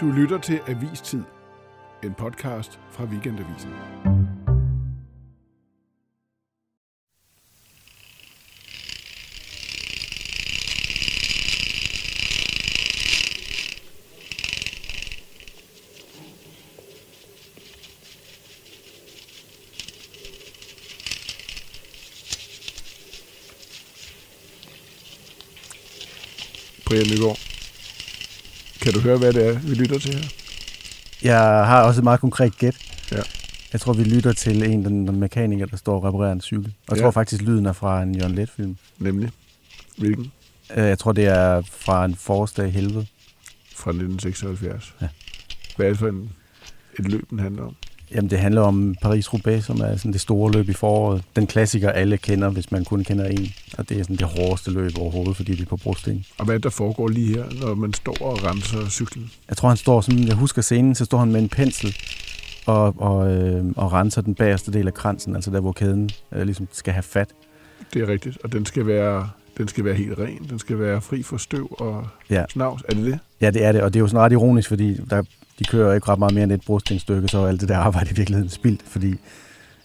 Du lytter til Avistid, en podcast fra Weekendavisen. Brian Nygaard, kan du høre, hvad det er, vi lytter til her? Jeg har også et meget konkret gæt. Ja. Jeg tror, vi lytter til en den, den mekaniker, der står og reparerer en cykel. Og jeg Ja. tror faktisk, lyden er fra en Jørgen Let-film. Nemlig, hvilken? Øh, Jeg tror, det er fra en forårsdag i helvede. Fra 1976. Ja. Hvad er det for en, et løb, den handler om? Jamen, det handler om Paris-Roubaix, som er sådan det store løb i foråret. Den klassiker, alle kender, hvis man kun kender en. Og det er sådan det hårdeste løb overhovedet, fordi det er på brosten. Og hvad er der foregår lige her, når man står og renser cyklen? Jeg tror, han står sådan, jeg husker scenen, så står han med en pensel og, og, øh, og renser den bagerste del af kransen, altså der, hvor kæden øh, ligesom skal have fat. Det er rigtigt, og den skal være, den skal være helt ren. Den skal være fri for støv og Ja. snavs. Er det det? Ja, det er det, og det er jo sådan ret ironisk, fordi der, de kører ikke ret meget mere end et brostensstykke, så er alt det der arbejde i virkeligheden spildt, fordi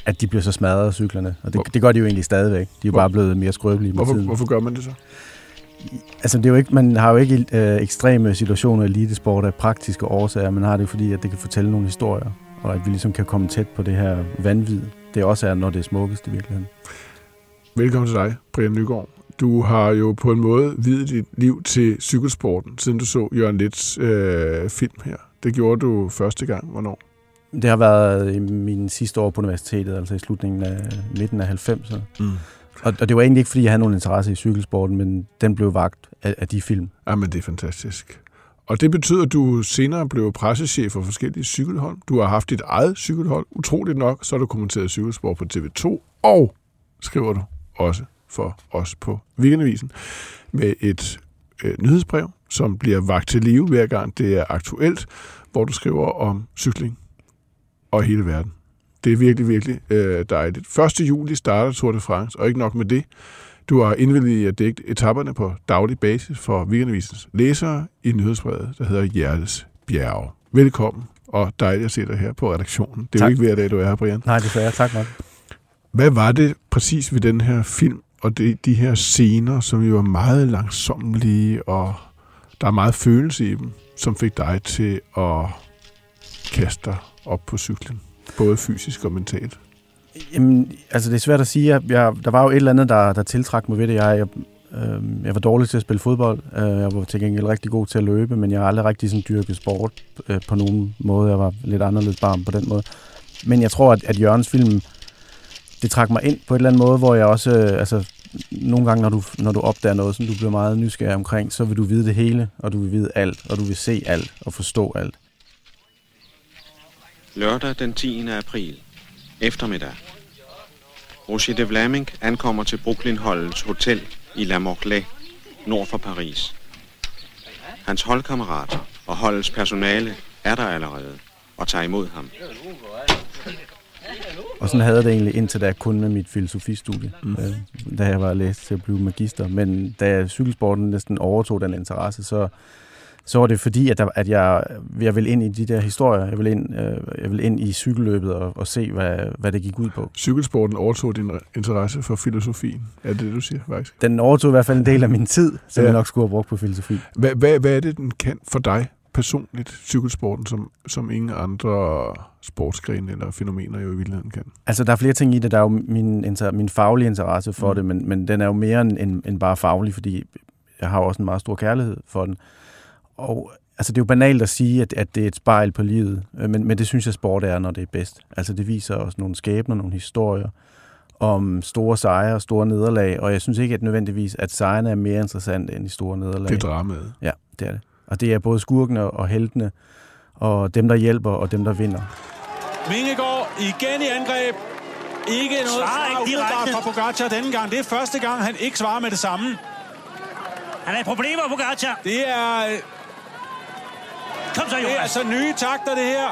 at de bliver så smadret af cyklerne. Og Hvor- det, det gør de jo egentlig stadigvæk. De er jo Hvor- bare blevet mere skrøbelige med Hvorfor, tiden. hvorfor gør man det så? Altså, det er jo ikke, man har jo ikke øh, ekstreme situationer i elitesport af praktiske årsager. Man har det jo fordi, at det kan fortælle nogle historier, og at vi ligesom kan komme tæt på det her vanvid. Det også er, når det er smukkest i virkeligheden. Velkommen til dig, Brian Nygaard. Du har jo på en måde videt dit liv til cykelsporten, siden du så Jørgen Lets øh, film her. Det gjorde du første gang. Hvornår? Det har været i min sidste år på universitetet, altså i slutningen af midten af 90'erne. Mm. Og, og det var egentlig ikke, fordi jeg havde nogen interesse i cykelsporten, men den blev vagt af, af de film. Jamen, det er fantastisk. Og det betyder, at du senere blev pressechef for forskellige cykelhold. Du har haft dit eget cykelhold. Utroligt nok, så har du kommenteret cykelsport på TV2, og skriver du også for os på Weekendavisen med et øh, nyhedsbrev, som bliver vagt til live hver gang det er aktuelt, hvor du skriver om cykling og hele verden. Det er virkelig, virkelig øh, dejligt. 1. juli starter Tour de France, og ikke nok med det. Du har indvildet i at dække etapperne på daglig basis for Weekendavisens læsere i nyhedsbrevet, der hedder Hjertes Bjerge. Velkommen, og dejligt at se dig her på redaktionen. Det er Tak. jo ikke hver dag, du er her, Brian. Nej, desværre. Tak nok. Hvad var det præcis ved den her film, og det, de her scener, som jo er meget langsommelige, og der er meget følelse i dem, som fik dig til at kaste dig op på cyklen, både fysisk og mentalt? Jamen, altså det er svært at sige. Jeg, jeg, der var jo et eller andet, der, der tiltrak mig ved det. Jeg, jeg, øh, jeg var dårlig til at spille fodbold. Øh, jeg var til gengæld rigtig god til at løbe, men jeg har aldrig rigtig sådan dyrket sport øh, på nogen måde. Jeg var lidt anderledes barn på den måde. Men jeg tror, at, at Jørgens film, det trak mig ind på et eller andet måde, hvor jeg også, øh, altså nogle gange, når du, når du opdager noget, som du bliver meget nysgerrig omkring, så vil du vide det hele, og du vil vide alt, og du vil se alt og forstå alt. Lørdag den 10. april. Eftermiddag. Roger de Vlaming ankommer til Brooklyn-holdets hotel i La Morlaix, nord for Paris. Hans holdkammerater og holdets personale er der allerede og tager imod ham. Og sådan havde jeg det egentlig indtil da jeg kun med mit filosofistudie, mm. øh, da jeg var læst til at blive magister. Men da cykelsporten næsten overtog den interesse, så, så var det fordi, at, der, at jeg, jeg ville ind i de der historier. Jeg ville ind, øh, jeg ville ind i cykelløbet og, og se, hvad, hvad det gik ud på. Cykelsporten overtog din interesse for filosofien. Er det det, du siger, faktisk? Den overtog i hvert fald en del af min tid, som ja. jeg nok skulle have brugt på filosofi. Hvad, hvad, hvad er det, den kan for dig personligt, cykelsporten, som, som ingen andre sportsgrene eller fænomener jo i virkeligheden kan? Altså, der er flere ting i det. Der er jo min, inter, min faglige interesse for Mm. det, men, men den er jo mere end, end, end bare faglig, fordi jeg har jo også en meget stor kærlighed for den. Og altså, det er jo banalt at sige, at, at det er et spejl på livet, øh, men, men det synes jeg, sport er, når det er bedst. Altså, det viser os nogle skæbner, nogle historier om store sejre og store nederlag, og jeg synes ikke at nødvendigvis, at sejrene er mere interessante end de store nederlag. Det er dramaet. Ja, det er det. Og det er både skurkene og heltene, og dem, der hjælper, og dem, der vinder. Vingegaard igen i angreb. Ikke noget Svarer svar ikke direkte. fra Pogacar denne gang. Det er første gang, han ikke svarer med det samme. Han i problemer, Pogacar. Det er, øh, Kom så, det er Jonas. altså nye takter, det her.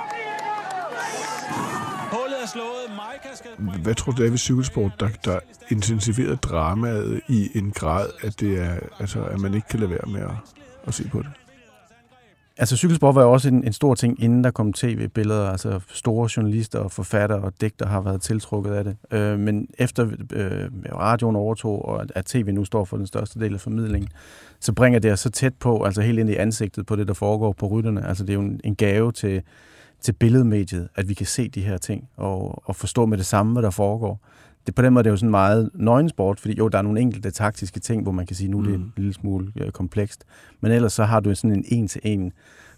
Hullet er slået. Maika skal... Hvad tror du, det er ved cykelsport, der, der intensiverer dramaet i en grad, at, det er, altså, at man ikke kan lade være med at, at se på det? Altså cykelsport var jo også en, en stor ting, inden der kom tv-billeder. Altså store journalister og forfattere og digter har været tiltrukket af det. Øh, men efter øh, radioen overtog, og at, at tv nu står for den største del af formidlingen, så bringer det os så tæt på, altså helt ind i ansigtet på det, der foregår på rytterne. Altså det er jo en, en gave til, til billedmediet, at vi kan se de her ting og, og forstå med det samme, hvad der foregår. Det, på den måde det er jo sådan meget nøgensport, fordi jo, der er nogle enkelte taktiske ting, hvor man kan sige, nu mm. det er en lille smule øh, komplekst. Men ellers så har du sådan en en-til-en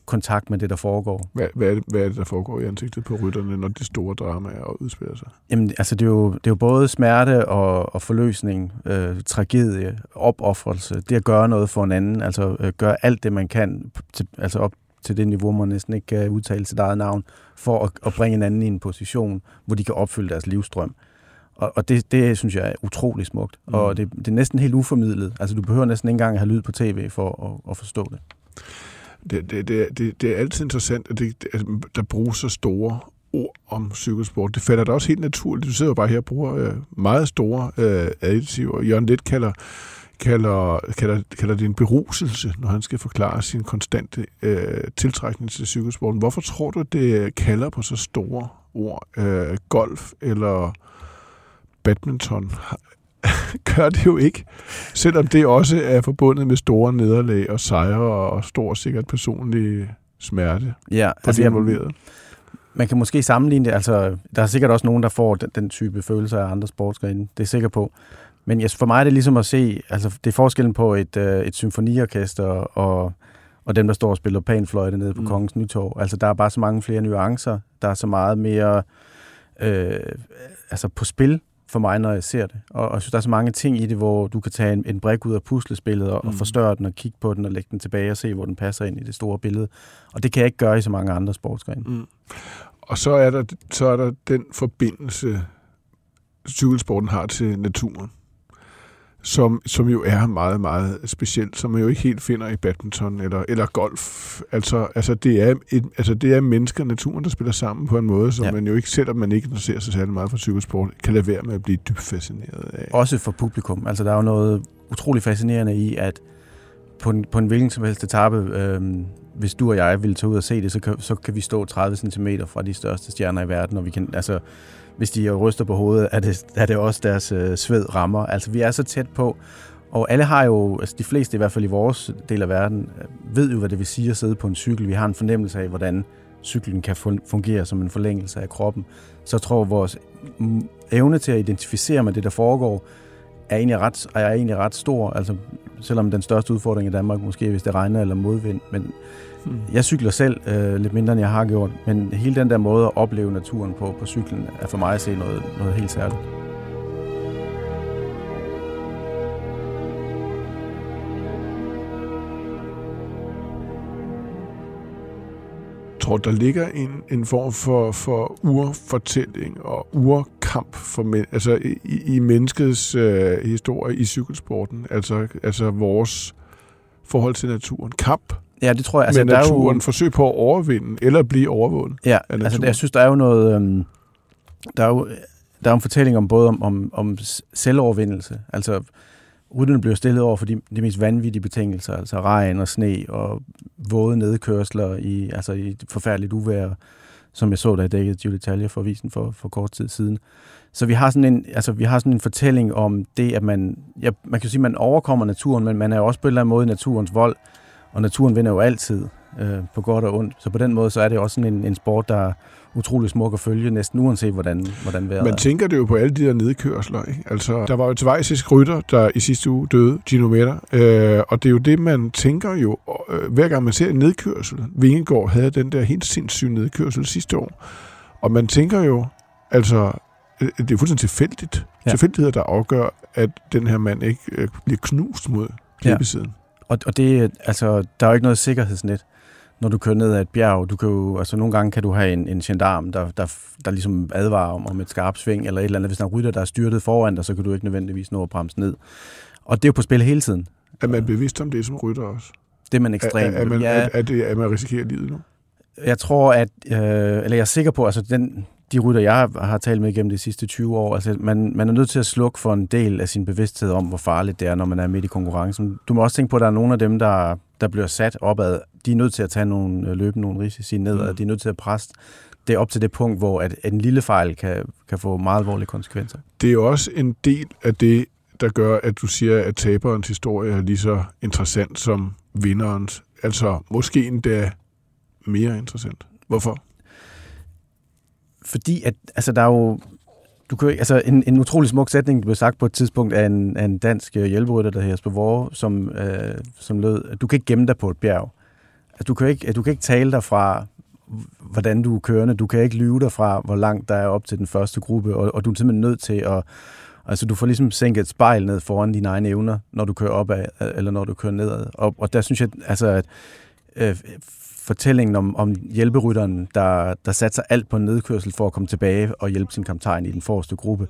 kontakt med det, der foregår. Hvad, hvad, er det, hvad er det, der foregår i ansigtet på rytterne, når de store dramaer udspiller sig? Jamen, altså, det er jo, det er jo både smerte og, og forløsning, øh, tragedie, opoffrelse, det at gøre noget for en anden, altså øh, gøre alt det, man kan, til, altså op til det niveau, man næsten ikke kan udtale sit eget navn, for at, at bringe en anden i en position, hvor de kan opfylde deres livstrøm. Og, og det, det synes jeg er utrolig smukt. Mm. Og det, det er næsten helt uformidlet. Altså, du behøver næsten ikke engang at have lyd på tv for at, at forstå det. Det, det, det, det, det er altid interessant, at, det, at der bruges så store ord om cykelsport. Det falder da også helt naturligt. Du sidder jo bare her og bruger øh, meget store øh, additiver. Jørgen Let kalder, kalder, kalder, kalder det en beruselse, når han skal forklare sin konstante øh, tiltrækning til cykelsporten. Hvorfor tror du, det kalder på så store ord? Øh, golf eller badminton gør det jo ikke, selvom det også er forbundet med store nederlag og sejre og stor sikkert personlig smerte ja, for altså, de involverede. Man kan måske sammenligne det, altså der er sikkert også nogen, der får den, den type følelser af andre sportsgrene, det er sikker på. Men yes, for mig er det ligesom at se, altså det er forskellen på et, øh, et symfoniorkester og, og dem, der står og spiller panfløjte nede på mm. Kongens Nytorv. Altså der er bare så mange flere nuancer, der er så meget mere øh, altså på spil for mig, når jeg ser det. Og, og jeg synes, der er så mange ting i det, hvor du kan tage en, en brik ud af puslespillet og, mm. og forstørre den og kigge på den og lægge den tilbage og se, hvor den passer ind i det store billede. Og det kan jeg ikke gøre i så mange andre sportsgrene. Mm. Og så er, der, så er der den forbindelse, cykelsporten har til naturen som, som jo er meget, meget specielt, som man jo ikke helt finder i badminton eller, eller golf. Altså, altså, det er et, altså, det er mennesker og naturen, der spiller sammen på en måde, som ja. man jo ikke, selvom man ikke interesserer sig særlig meget for cykelsport, kan lade være med at blive dybt fascineret af. Også for publikum. Altså, der er jo noget utrolig fascinerende i, at på en, på en hvilken som helst etape, øh, hvis du og jeg vil tage ud og se det, så kan, så kan vi stå 30 cm fra de største stjerner i verden, og vi kan, altså, hvis de ryster på hovedet, er det, er det også deres øh, sved rammer. Altså, vi er så tæt på, og alle har jo, altså de fleste i hvert fald i vores del af verden, øh, ved jo, hvad det vil sige at sidde på en cykel. Vi har en fornemmelse af, hvordan cyklen kan fungere som en forlængelse af kroppen. Så jeg tror, vores evne til at identificere med det, der foregår, er egentlig ret, er egentlig ret stor. Altså, selvom den største udfordring i Danmark måske hvis det regner eller modvind. Men Mm. jeg cykler selv øh, lidt mindre, end jeg har gjort. Men hele den der måde at opleve naturen på, på cyklen, er for mig at se noget, noget helt særligt. tror, der ligger en, en form for, for urfortælling og urkamp for men, altså i, i menneskets øh, historie i cykelsporten. Altså, altså vores forhold til naturen. Kamp Ja, det tror jeg. Altså, med naturen. Der er jo... Forsøg på at overvinde, eller blive overvundet Ja, altså jeg synes, der er jo noget... Øhm, der er jo der er en fortælling om både om, om, om selvovervindelse. Altså, Rytterne bliver stillet over for de, de mest vanvittige betingelser, altså regn og sne og våde nedkørsler i, altså i forfærdeligt uvær, som jeg så, da jeg dækkede Julie Talje for visen for, for kort tid siden. Så vi har sådan en, altså vi har sådan en fortælling om det, at man, ja, man kan sige, at man overkommer naturen, men man er jo også på en eller anden måde naturens vold, og naturen vinder jo altid øh, på godt og ondt. Så på den måde, så er det også sådan en, en sport, der utrolig smuk at følge, næsten uanset hvordan, hvordan vejret Man tænker det jo på alle de der nedkørsler. Ikke? Altså, der var jo et svejsisk rytter, der i sidste uge døde, Gino Metter, øh, og det er jo det, man tænker jo, øh, hver gang man ser en nedkørsel. Vingegaard havde den der helt sindssyge nedkørsel sidste år. Og man tænker jo, altså, øh, det er fuldstændig tilfældigt. Ja. Tilfældigheder, der afgør, at den her mand ikke øh, bliver knust mod klippesiden. Ja. Og, og det, altså, der er jo ikke noget sikkerhedsnet når du kører ned ad et bjerg. Du kan jo, altså nogle gange kan du have en, en gendarm, der, der, der ligesom advarer om, om et skarpt sving, eller et eller andet. Hvis der er en rytter, der er styrtet foran dig, så kan du ikke nødvendigvis nå at bremse ned. Og det er jo på spil hele tiden. Er man bevidst om det som rytter også? Det er man ekstremt. Er, er, man, ja, er, er, det, er man risikerer livet nu? Jeg tror, at, øh, eller jeg er sikker på, altså den, de rytter, jeg har, talt med igennem de sidste 20 år, altså man, man er nødt til at slukke for en del af sin bevidsthed om, hvor farligt det er, når man er midt i konkurrencen. Du må også tænke på, at der er nogle af dem, der, der bliver sat opad. De er nødt til at tage nogle, øh, løbe nogle risici nedad. Mm. De er nødt til at presse det op til det punkt, hvor at en lille fejl kan, kan få meget alvorlige konsekvenser. Det er også en del af det, der gør, at du siger, at taberens historie er lige så interessant som vinderens. Altså måske endda mere interessant. Hvorfor? Fordi at, altså, der er jo du kan, altså en, en utrolig smuk sætning, der blev sagt på et tidspunkt af en, af en dansk øh, hjælperytter, der hedder Jesper Vore, som, øh, som lød, at du kan ikke gemme dig på et bjerg. Altså, du, kan ikke, du kan ikke tale dig fra, hvordan du er kørende. Du kan ikke lyve dig fra, hvor langt der er op til den første gruppe, og, og du er simpelthen nødt til at... Altså, du får ligesom sænket et spejl ned foran dine egne evner, når du kører opad, øh, eller når du kører nedad. Og, og der synes jeg, altså, at øh, fortællingen om, om hjælperytteren, der, der satser alt på en nedkørsel for at komme tilbage og hjælpe sin kaptajn i den forreste gruppe,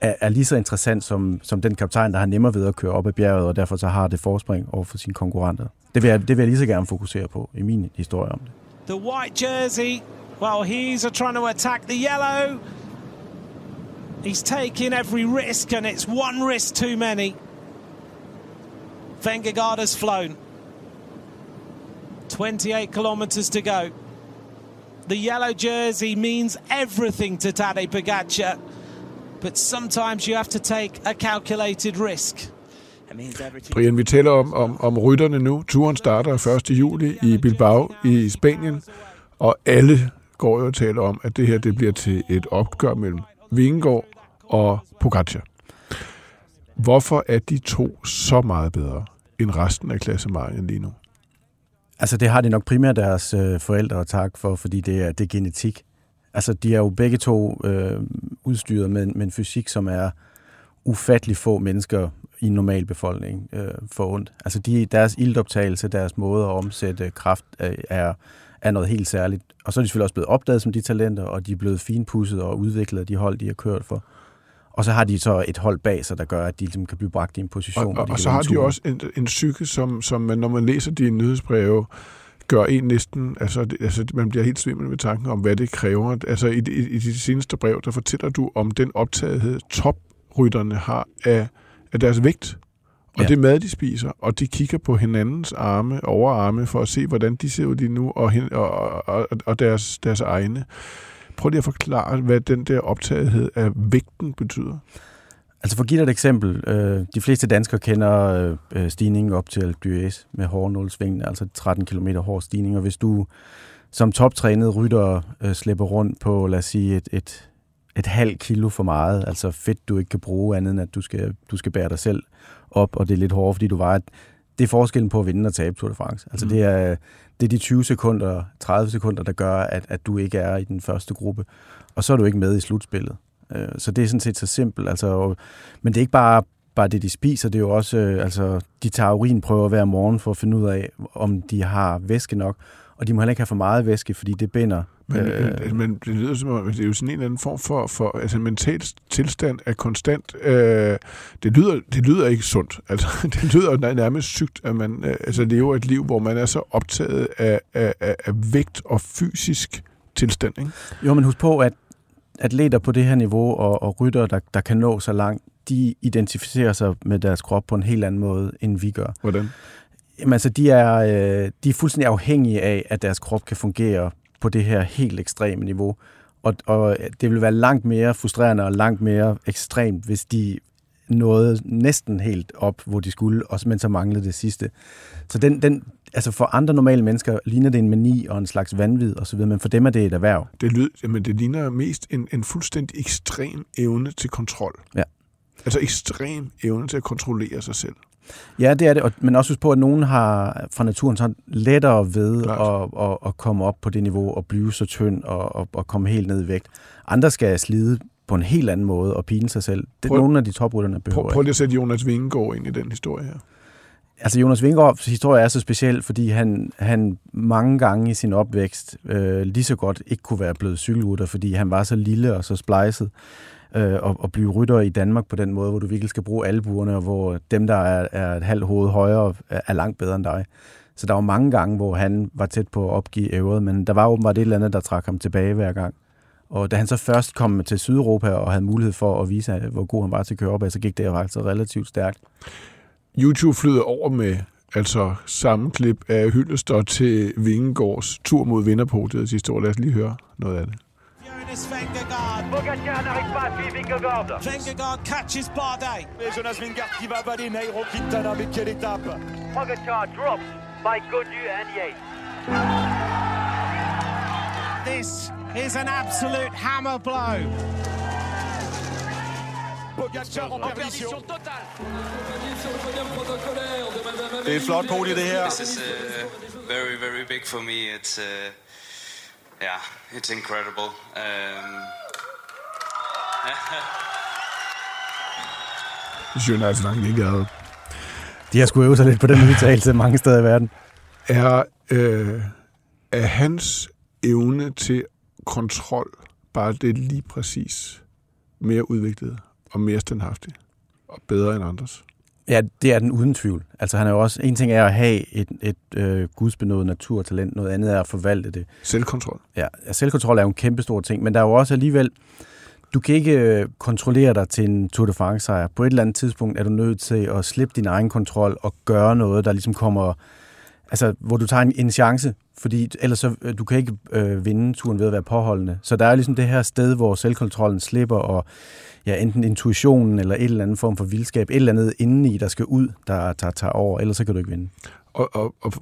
er, er lige så interessant som, som den kaptajn, der har nemmere ved at køre op ad bjerget, og derfor så har det forspring over for sine konkurrenter. Det vil, jeg, det vil jeg lige så gerne fokusere på i min historie om det. The white jersey, well, he's trying to attack the yellow. He's taking every risk, and it's one risk too many. Vengegaard has flown. 28 kilometers to go. The yellow jersey means everything to Tadej Pogacar, but sometimes you have to take a calculated risk. Brian, vi taler om, om, om rytterne nu. Turen starter 1. juli i Bilbao i Spanien, og alle går jo og taler om, at det her det bliver til et opgør mellem Vingegaard og Pogacar. Hvorfor er de to så meget bedre end resten af klassemarkedet lige nu? Altså, det har de nok primært deres øh, forældre at takke for, fordi det er, det er genetik. Altså, de er jo begge to øh, udstyret med, med en fysik, som er ufattelig få mennesker i en normal befolkning øh, for ondt. Altså, de, deres ildoptagelse, deres måde at omsætte kraft øh, er, er noget helt særligt. Og så er de selvfølgelig også blevet opdaget som de talenter, og de er blevet finpudset og udviklet af de hold, de har kørt for. Og så har de så et hold bag sig, der gør, at de ligesom kan blive bragt i en position. Og, og, og så har de også en, en psyke, som, som når man læser de nyhedsbreve, gør en næsten, altså, altså man bliver helt svimmel med tanken om, hvad det kræver. Altså i, i, i de seneste brev, der fortæller du om den optagethed, toprytterne har af, af deres vægt. Og ja. det mad, de spiser, og de kigger på hinandens arme, overarme, for at se, hvordan de ser ud lige nu, og, og, og, og deres, deres egne. Prøv lige at forklare, hvad den der optagethed af vægten betyder. Altså for at give dig et eksempel. Øh, de fleste danskere kender øh, stigningen op til Alpe med hårdnålsvingen, altså 13 km hård stigning. Og hvis du som toptrænet rytter øh, slipper rundt på, lad os sige, et, et, et halvt kilo for meget, altså fedt, du ikke kan bruge andet end, at du skal, du skal bære dig selv op, og det er lidt hårdt, fordi du vejer det er forskellen på at vinde og tabe Tour de France. Altså mm. det, er, det er de 20 sekunder, 30 sekunder, der gør, at, at du ikke er i den første gruppe. Og så er du ikke med i slutspillet. Øh, så det er sådan set så simpelt. Altså, men det er ikke bare, bare det, de spiser. Det er jo også, øh, altså, de tager urinprøver hver morgen for at finde ud af, om de har væske nok. Og de må heller ikke have for meget væske, fordi det binder. Men, øh, men det lyder som om, det er jo sådan en eller anden form for, for altså mental tilstand af konstant. Øh, det, lyder, det lyder ikke sundt. Altså, det lyder nærmest sygt, at man øh, altså, lever et liv, hvor man er så optaget af, af, af, af vægt og fysisk tilstand. Ikke? Jo, men husk på, at atleter på det her niveau og, og rytter, der, der kan nå så langt, de identificerer sig med deres krop på en helt anden måde, end vi gør. Hvordan? Jamen altså, de er, øh, de er fuldstændig afhængige af, at deres krop kan fungere på det her helt ekstreme niveau. Og, og det vil være langt mere frustrerende og langt mere ekstremt, hvis de nåede næsten helt op, hvor de skulle, og men så manglede det sidste. Så den, den, altså for andre normale mennesker ligner det en mani og en slags vanvid og så videre, men for dem er det et erhverv. Det, lyd, jamen det ligner mest en, en fuldstændig ekstrem evne til kontrol. Ja. Altså ekstrem evne til at kontrollere sig selv. Ja, det er det, men også husk på, at nogen har fra naturen sådan lettere ved at, at, at komme op på det niveau og blive så tynd og, og, og komme helt ned i vægt. Andre skal slide på en helt anden måde og pine sig selv. Det er nogle af de toprytterne behøver. Prøv, prøv lige at sætte Jonas Vingegaard ind i den historie her. Altså Jonas Vingegaards historie er så speciel, fordi han, han mange gange i sin opvækst øh, lige så godt ikke kunne være blevet cykelrytter, fordi han var så lille og så splejset øh, og, og blive rytter i Danmark på den måde, hvor du virkelig skal bruge albuerne, og hvor dem, der er, er et halvt hoved højere, er langt bedre end dig. Så der var mange gange, hvor han var tæt på at opgive ævret, men der var åbenbart et eller andet, der trak ham tilbage hver gang. Og da han så først kom til Sydeuropa og havde mulighed for at vise, hvor god han var til at køre op, så gik det faktisk relativt stærkt. YouTube flyder over med altså samme klip af Hyldestad til Vingegaards tur mod vinderpodiet sidste år. Lad os lige høre noget af det. Jonas Vingegaard. Pogacar n'arrive pas à suivre Vingegaard. Vingegaard catches Bardet. Et Jonas Vingard qui va balayer Nairo Quintana, mais quelle étape Pogacar dropped by Godu and Yates. This is an absolute hammer blow. Pogacar en perdition. Det er et flot podie, det her. This is uh, very, very big for me. It's, uh, yeah, it's incredible. Um, Jonas Vingegaard De har sgu øve sig lidt på den udtalelse mange steder i verden. er, øh, er hans evne til kontrol bare det lige præcis mere udviklet og mere standhaftig og bedre end andres. Ja, det er den uden tvivl. Altså han er jo også, en ting er at have et, et øh, gudsbenået naturtalent, noget andet er at forvalte det. Selvkontrol. Ja, ja, selvkontrol er jo en kæmpe stor ting, men der er jo også alligevel, du kan ikke øh, kontrollere dig til en Tour de France sejr. På et eller andet tidspunkt er du nødt til at slippe din egen kontrol og gøre noget, der ligesom kommer, altså hvor du tager en, en chance, fordi ellers så, øh, du kan ikke øh, vinde turen ved at være påholdende. Så der er ligesom det her sted, hvor selvkontrollen slipper, og ja, enten intuitionen eller et eller andet form for vildskab, et eller andet indeni, der skal ud, der tager, tager over, ellers så kan du ikke vinde. Og, og, og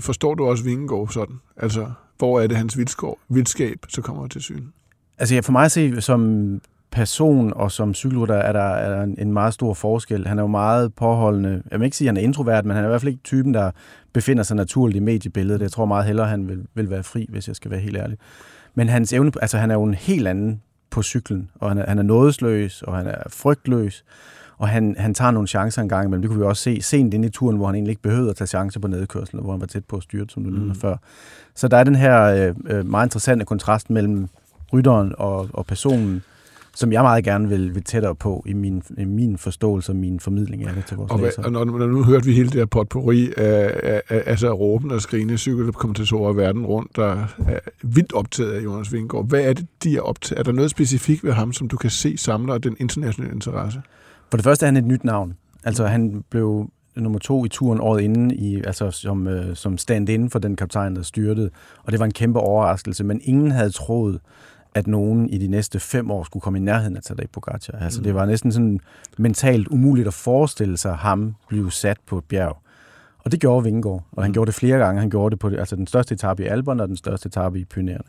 forstår du også Vingegaard sådan? Altså, hvor er det hans vildskab, vildskab så kommer til syn? Altså ja, for mig at se som person og som cykelrytter er der, er der en, meget stor forskel. Han er jo meget påholdende. Jeg vil ikke sige, at han er introvert, men han er i hvert fald ikke typen, der befinder sig naturligt i mediebilledet. Jeg tror meget hellere, han vil, vil være fri, hvis jeg skal være helt ærlig. Men hans evne, altså han er jo en helt anden på cyklen, og han er, han er nådesløs, og han er frygtløs, og han, han tager nogle chancer en gang imellem. Det kunne vi også se sent inde i turen, hvor han egentlig ikke behøvede at tage chancer på nedkørslen, hvor han var tæt på at styre, som du mm. nævnte før. Så der er den her øh, øh, meget interessante kontrast mellem rytteren og, og personen, som jeg meget gerne vil, vil tættere på i min, i min forståelse og min formidling af det til vores Og, læsere. og når, når nu hørte vi hele det her potpourri af, af, af altså råben og skrigende cykelkommentatorer verden rundt, der er vildt optaget af Jonas Vingegaard. Hvad er det, de er optaget? Er der noget specifikt ved ham, som du kan se samler den internationale interesse? For det første er han et nyt navn. Altså han blev nummer to i turen året inden, i, altså som, øh, som stand-in for den kaptajn, der styrtede. Og det var en kæmpe overraskelse, men ingen havde troet, at nogen i de næste fem år skulle komme i nærheden af Tadej Pogacar. Altså det var næsten sådan mentalt umuligt at forestille sig ham blive sat på et bjerg. Og det gjorde Vingegaard, og han gjorde det flere gange. Han gjorde det på det, altså den største etape i Alperne og den største etape i Pyrenæerne.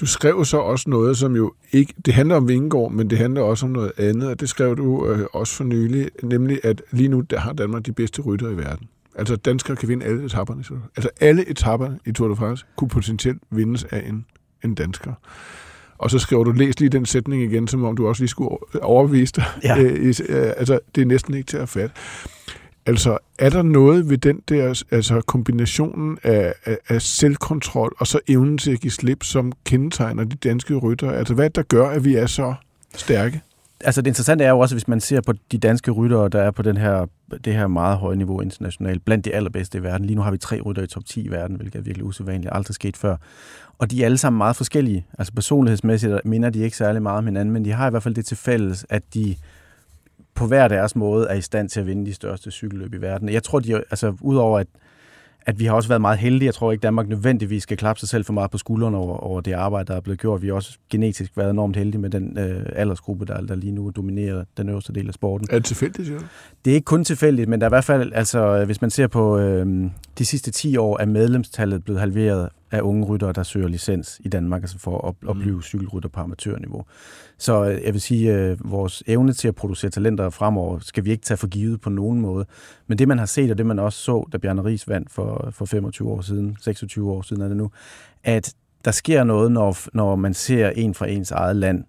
Du skrev så også noget, som jo ikke... Det handler om Vingegaard, men det handler også om noget andet, og det skrev du øh, også for nylig, nemlig at lige nu der har Danmark de bedste rytter i verden. Altså danskere kan vinde alle etaperne. så- Altså alle etapper i Tour de France kunne potentielt vindes af en, en dansker. Og så skriver du, læs lige den sætning igen, som om du også lige skulle overbevise dig. Ja. Øh, øh, altså, det er næsten ikke til at fatte. Altså, er der noget ved den der altså kombinationen af, af, af selvkontrol og så evnen til at give slip, som kendetegner de danske ryttere? Altså, hvad er det, der gør, at vi er så stærke? Altså det interessante er jo også, hvis man ser på de danske ryttere, der er på den her, det her meget høje niveau internationalt, blandt de allerbedste i verden. Lige nu har vi tre ryttere i top 10 i verden, hvilket er virkelig usædvanligt, aldrig sket før. Og de er alle sammen meget forskellige. Altså personlighedsmæssigt minder de ikke særlig meget om hinanden, men de har i hvert fald det til fælles, at de på hver deres måde er i stand til at vinde de største cykelløb i verden. Jeg tror, de, altså udover at, at vi har også været meget heldige, jeg tror ikke, Danmark nødvendigvis skal klappe sig selv for meget på skuldrene over, over det arbejde, der er blevet gjort. Vi har også genetisk været enormt heldige med den øh, aldersgruppe, der, der lige nu dominerer den øverste del af sporten. Er det tilfældigt, du? Det er ikke kun tilfældigt, men der er i hvert fald, altså, hvis man ser på øh, de sidste 10 år, er medlemstallet blevet halveret af unge ryttere, der søger licens i Danmark, altså for at, at blive cykelrytter på amatørniveau. Så øh, jeg vil sige, øh, vores evne til at producere talenter fremover, skal vi ikke tage for givet på nogen måde. Men det, man har set, og det man også så, da Bjarne Ries vandt for, for 25 år siden, 26 år siden er det nu, at der sker noget, når, når man ser en fra ens eget land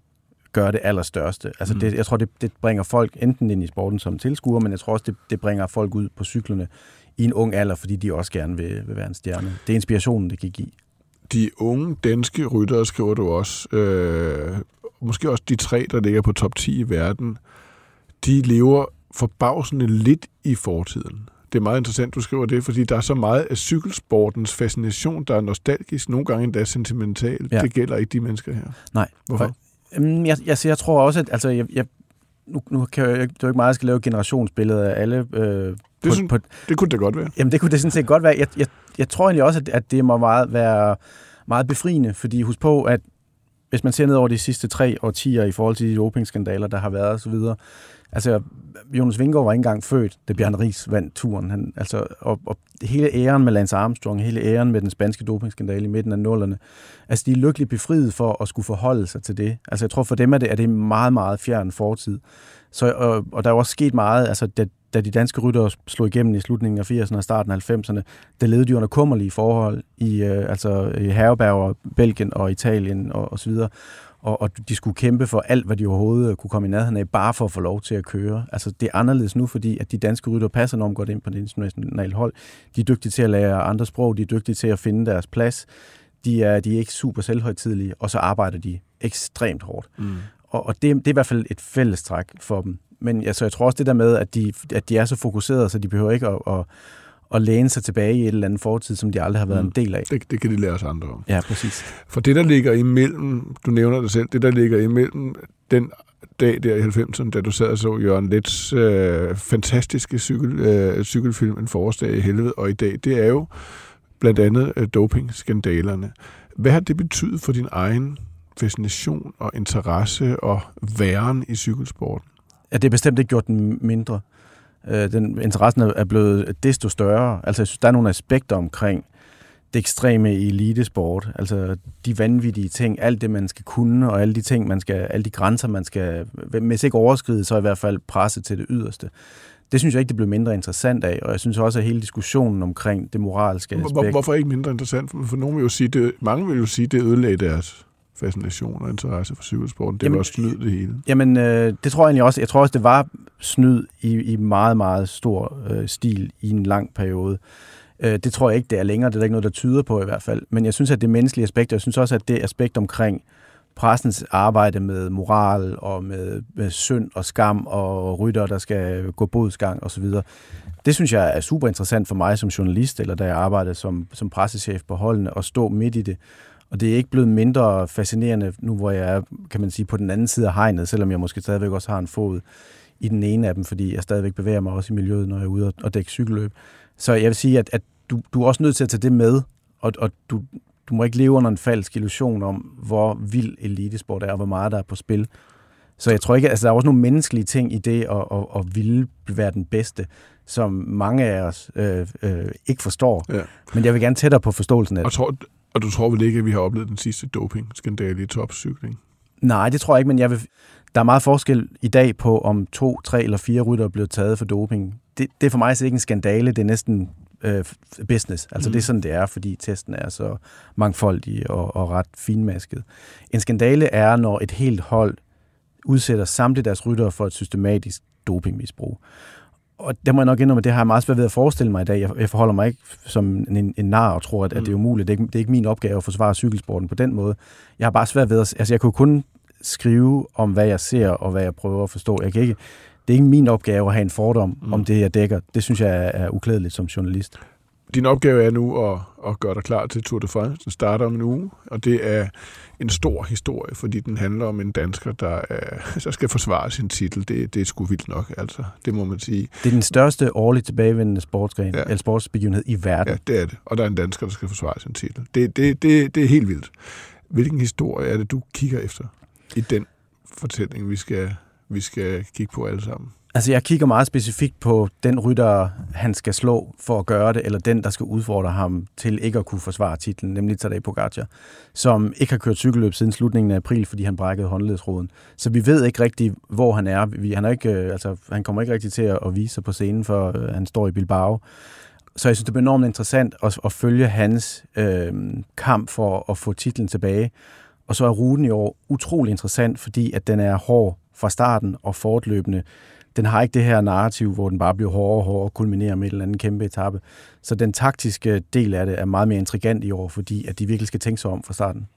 gøre det allerstørste. Altså det, jeg tror, det, det bringer folk enten ind i sporten som tilskuer, men jeg tror også, det, det bringer folk ud på cyklerne i en ung alder, fordi de også gerne vil, vil være en stjerne. Det er inspirationen, det kan give. De unge danske ryttere, skriver du også, øh, måske også de tre, der ligger på top 10 i verden, de lever forbavsende lidt i fortiden. det er meget interessant, du skriver det, fordi der er så meget af cykelsportens fascination, der er nostalgisk, nogle gange endda sentimental. Ja. Det gælder ikke de mennesker her. Nej. Hvorfor? For, jeg, jeg, jeg tror også, at altså, jeg, jeg, nu, nu kan jeg, det er jo ikke meget, jeg skal lave et generationsbillede af alle. Øh, Det, på, synes, på, det kunne det godt være. Jamen, det kunne det sådan set godt være. Jeg, jeg, jeg tror egentlig også, at, at det må meget, være meget befriende, fordi husk på, at hvis man ser ned over de sidste tre årtier i forhold til de dopingskandaler, der har været osv., altså, Jonas Vingård var ikke engang født, da Bjørn Ries vandt turen. Han, altså, og, og hele æren med Lance Armstrong, hele æren med den spanske dopingskandale i midten af nullerne, altså, de er lykkeligt befriet for at skulle forholde sig til det. Altså, jeg tror for dem er det, er det meget, meget fjern fortid. Så, og, og der er jo også sket meget, altså da, da de danske ryttere slog igennem i slutningen af 80'erne og starten af 90'erne, der levede de under kummerlige forhold i, øh, altså, i Herberg og Belgien og Italien og, og så videre. Og, og de skulle kæmpe for alt, hvad de overhovedet kunne komme i nærheden af, bare for at få lov til at køre. Altså, det er anderledes nu, fordi at de danske ryttere passer enormt godt ind på det internationale hold. De er dygtige til at lære andre sprog, de er dygtige til at finde deres plads. De er, de er ikke super selvhøjtidlige, og så arbejder de ekstremt hårdt. Mm. Og, og det, det er i hvert fald et fællestræk for dem. Men altså, jeg tror også det der med, at de, at de er så fokuserede, så de behøver ikke at, at, at læne sig tilbage i et eller andet fortid, som de aldrig har været Mm. en del af. Det, det kan de lære os andre om. Ja, præcis. For det, der ligger imellem, du nævner det selv, det, der ligger imellem den dag der i 90'erne, da du sad og så Jørgen Lets øh, fantastiske cykel, øh, cykelfilm En forårsdag i helvede, og i dag, det er jo blandt andet øh, dopingskandalerne. Hvad har det betydet for din egen fascination og interesse og væren i cykelsporten? Ja, det er bestemt ikke gjort den mindre. Øh, Den interessen er- blevet desto større. Altså, jeg synes, der er nogle aspekter omkring det ekstreme i elitesport. Altså, de vanvittige ting, alt det, man skal kunne, og alle de ting, man skal, alle de grænser, man skal, hvis ikke overskride, så i hvert fald presse til det yderste. Det synes jeg ikke, det blev mindre interessant af, og jeg synes også, at hele diskussionen omkring det moralske Hvor, aspekt... hvorfor ikke mindre interessant? For, for nogen vil jo sige, det, mange vil jo sige, det ødelagde deres fascination og interesse for cykelsporten. Det Jamen, var også snyd det hele. Jamen, øh, det tror jeg egentlig også. Jeg tror også, det var snyd i, i meget, meget stor øh, stil i en lang periode. Øh, det tror jeg ikke, det er længere. Det er der ikke noget, der tyder på i hvert fald. Men jeg synes, at det menneskelige aspekt, og jeg synes også, at det aspekt omkring pressens arbejde med moral og med, med synd og skam og rytter, der skal gå bodsgang osv., det synes jeg er super interessant for mig som journalist, eller da jeg arbejdede som, som pressechef på holdene, at stå midt i det. Og det er ikke blevet mindre fascinerende, nu hvor jeg er, kan man sige, på den anden side af hegnet, selvom jeg måske stadigvæk også har en fod i den ene af dem, fordi jeg stadigvæk bevæger mig også i miljøet, når jeg er ude og, dække cykelløb. Så jeg vil sige, at, at du, du er også nødt til at tage det med, og, og du, du må ikke leve under en falsk illusion om, hvor vild elitesport er, og hvor meget der er på spil. Så jeg tror ikke, altså der er også nogle menneskelige ting i det at, at, at ville være den bedste, som mange af os øh, øh, ikke forstår. Ja. Men jeg vil gerne tættere på forståelsen af det. Og, tror, og du tror vel ikke, at vi har oplevet den sidste dopingskandale i topcykling? Nej, det tror jeg ikke, men jeg vil, der er meget forskel i dag på, om to, tre eller fire rytter er blevet taget for doping. Det, det er for mig så ikke en skandale, det er næsten øh, business. Altså mm. det er sådan, det er, fordi testen er så mangfoldig og, og ret finmasket. En skandale er, når et helt hold udsætter samtlige deres ryttere for et systematisk dopingmisbrug. Og der må jeg nok indrømme, at det har jeg meget svært ved at forestille mig i dag. Jeg, jeg forholder mig ikke som en, en nar og tror, at, at det er umuligt. Det er, ikke, det er ikke min opgave at forsvare cykelsporten på den måde. Jeg har bare svært ved at... Altså, jeg kunne kun skrive om, hvad jeg ser og hvad jeg prøver at forstå. Jeg kan ikke, det er ikke min opgave at have en fordom mm. om det, jeg dækker. Det synes jeg er, er uklædeligt som journalist. Din opgave er nu at, at gøre dig klar til Tour de France. Den starter om en uge, og det er en stor historie, fordi den handler om en dansker, der, er, der skal forsvare sin titel. Det, det er sgu vildt nok, altså. Det må man sige. Det er den største årligt tilbagevendende sportsgren, ja. eller sportsbegivenhed i verden. Ja, det er det. Og der er en dansker, der skal forsvare sin titel. Det, det, det, det er helt vildt. Hvilken historie er det, du kigger efter i den fortælling, vi skal, vi skal kigge på alle sammen? Altså, jeg kigger meget specifikt på den rytter, han skal slå for at gøre det, eller den, der skal udfordre ham til ikke at kunne forsvare titlen, nemlig Tadej Pogacar, som ikke har kørt cykelløb siden slutningen af april, fordi han brækkede håndledsroden. Så vi ved ikke rigtig, hvor han er. Vi, han, er ikke, øh, altså, han kommer ikke rigtig til at, at vise sig på scenen, for øh, han står i Bilbao. Så jeg synes, det bliver enormt interessant at, at følge hans øh, kamp for at få titlen tilbage. Og så er ruten i år utrolig interessant, fordi at den er hård fra starten og fortløbende den har ikke det her narrativ, hvor den bare bliver hårdere og hårdere og kulminerer med en eller anden kæmpe etape. Så den taktiske del af det er meget mere intrigant i år, fordi at de virkelig skal tænke sig om fra starten.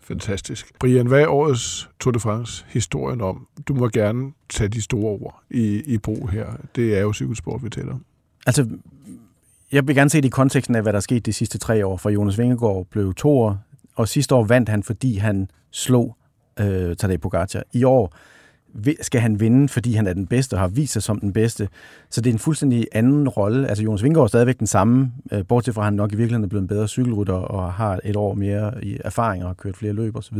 Fantastisk. Brian, hvad er årets Tour de France historien om? Du må gerne tage de store ord i, i brug her. Det er jo cykelsport, vi taler om. Altså, jeg vil gerne se det i konteksten af, hvad der er sket de sidste tre år, for Jonas Vingegaard blev to år, og sidste år vandt han, fordi han slog øh, Tadej Pogacar. I år skal han vinde, fordi han er den bedste og har vist sig som den bedste. Så det er en fuldstændig anden rolle. Altså Jonas Vingegaard er stadigvæk den samme, øh, bortset fra at han nok i virkeligheden er blevet en bedre cykelrytter og har et år mere i erfaring og har kørt flere løb osv.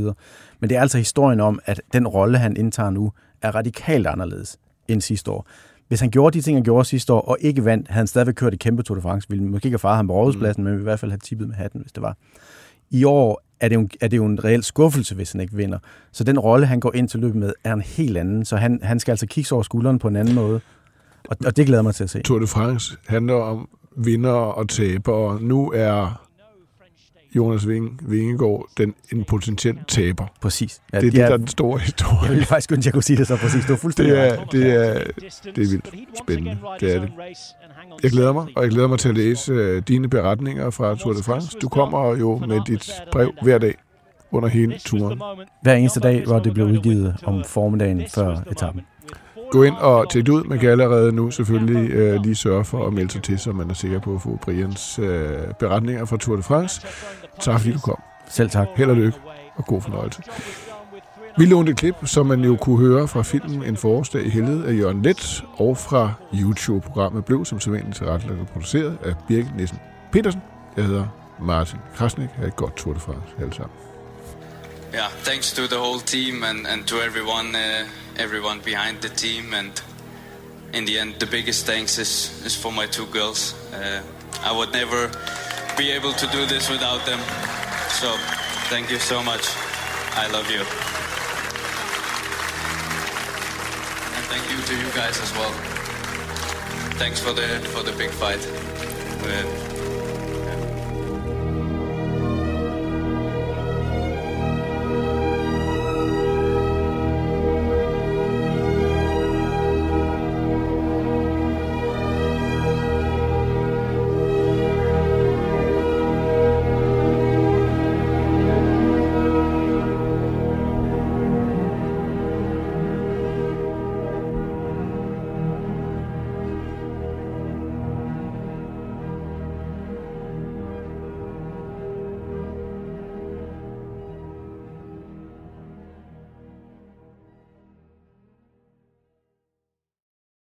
Men det er altså historien om, at den rolle, han indtager nu, er radikalt anderledes end sidste år. Hvis han gjorde de ting, han gjorde sidste år, og ikke vandt, havde han stadigvæk kørt i kæmpe Tour de France, ville måske ikke have faret ham på rådhuspladsen, mm. men i hvert fald have tippet med hatten, hvis det var. I år er det, jo, er det jo en reel skuffelse, hvis han ikke vinder. Så den rolle, han går ind til løbet med, er en helt anden. Så han, han skal altså kigge over skulderen på en anden måde. Og, og det glæder mig til at se. Tour de France handler om vinder og taber. Nu er Jonas Vingegaard den, en potentiel taber. Præcis. Ja, det er det, der er den store historie. Jeg ville faktisk ønske, jeg kunne sige det så præcis. Du er fuldstændig det er, det er, det er vildt spændende. Det er det. Jeg glæder mig, og jeg glæder mig til at læse uh, dine beretninger fra Tour de France. Du kommer jo med dit brev hver dag under hele turen. Hver eneste dag, hvor det blev udgivet om formiddagen før etappen. Gå ind og tjek ud. Man kan allerede nu selvfølgelig øh, lige sørge for at melde sig til, så man er sikker på at få Brians øh, beretninger fra Tour de France. Tak fordi du kom. Selv tak. Held og lykke, og god fornøjelse. Vi lånte et klip, som man jo kunne høre fra filmen En forårsdag i helvede af Jørgen Let, og fra YouTube-programmet blev som sædvanligt tilrettelagt og produceret af Birgit Nissen Petersen. Jeg hedder Martin Krasnik. Ha' et godt Tour de France alle sammen. Yeah, thanks to the whole team and, and to everyone, uh, everyone behind the team. And in the end, the biggest thanks is, is for my two girls. Uh, I would never be able to do this without them. So thank you so much. I love you. And thank you to you guys as well. Thanks for the for the big fight. Uh,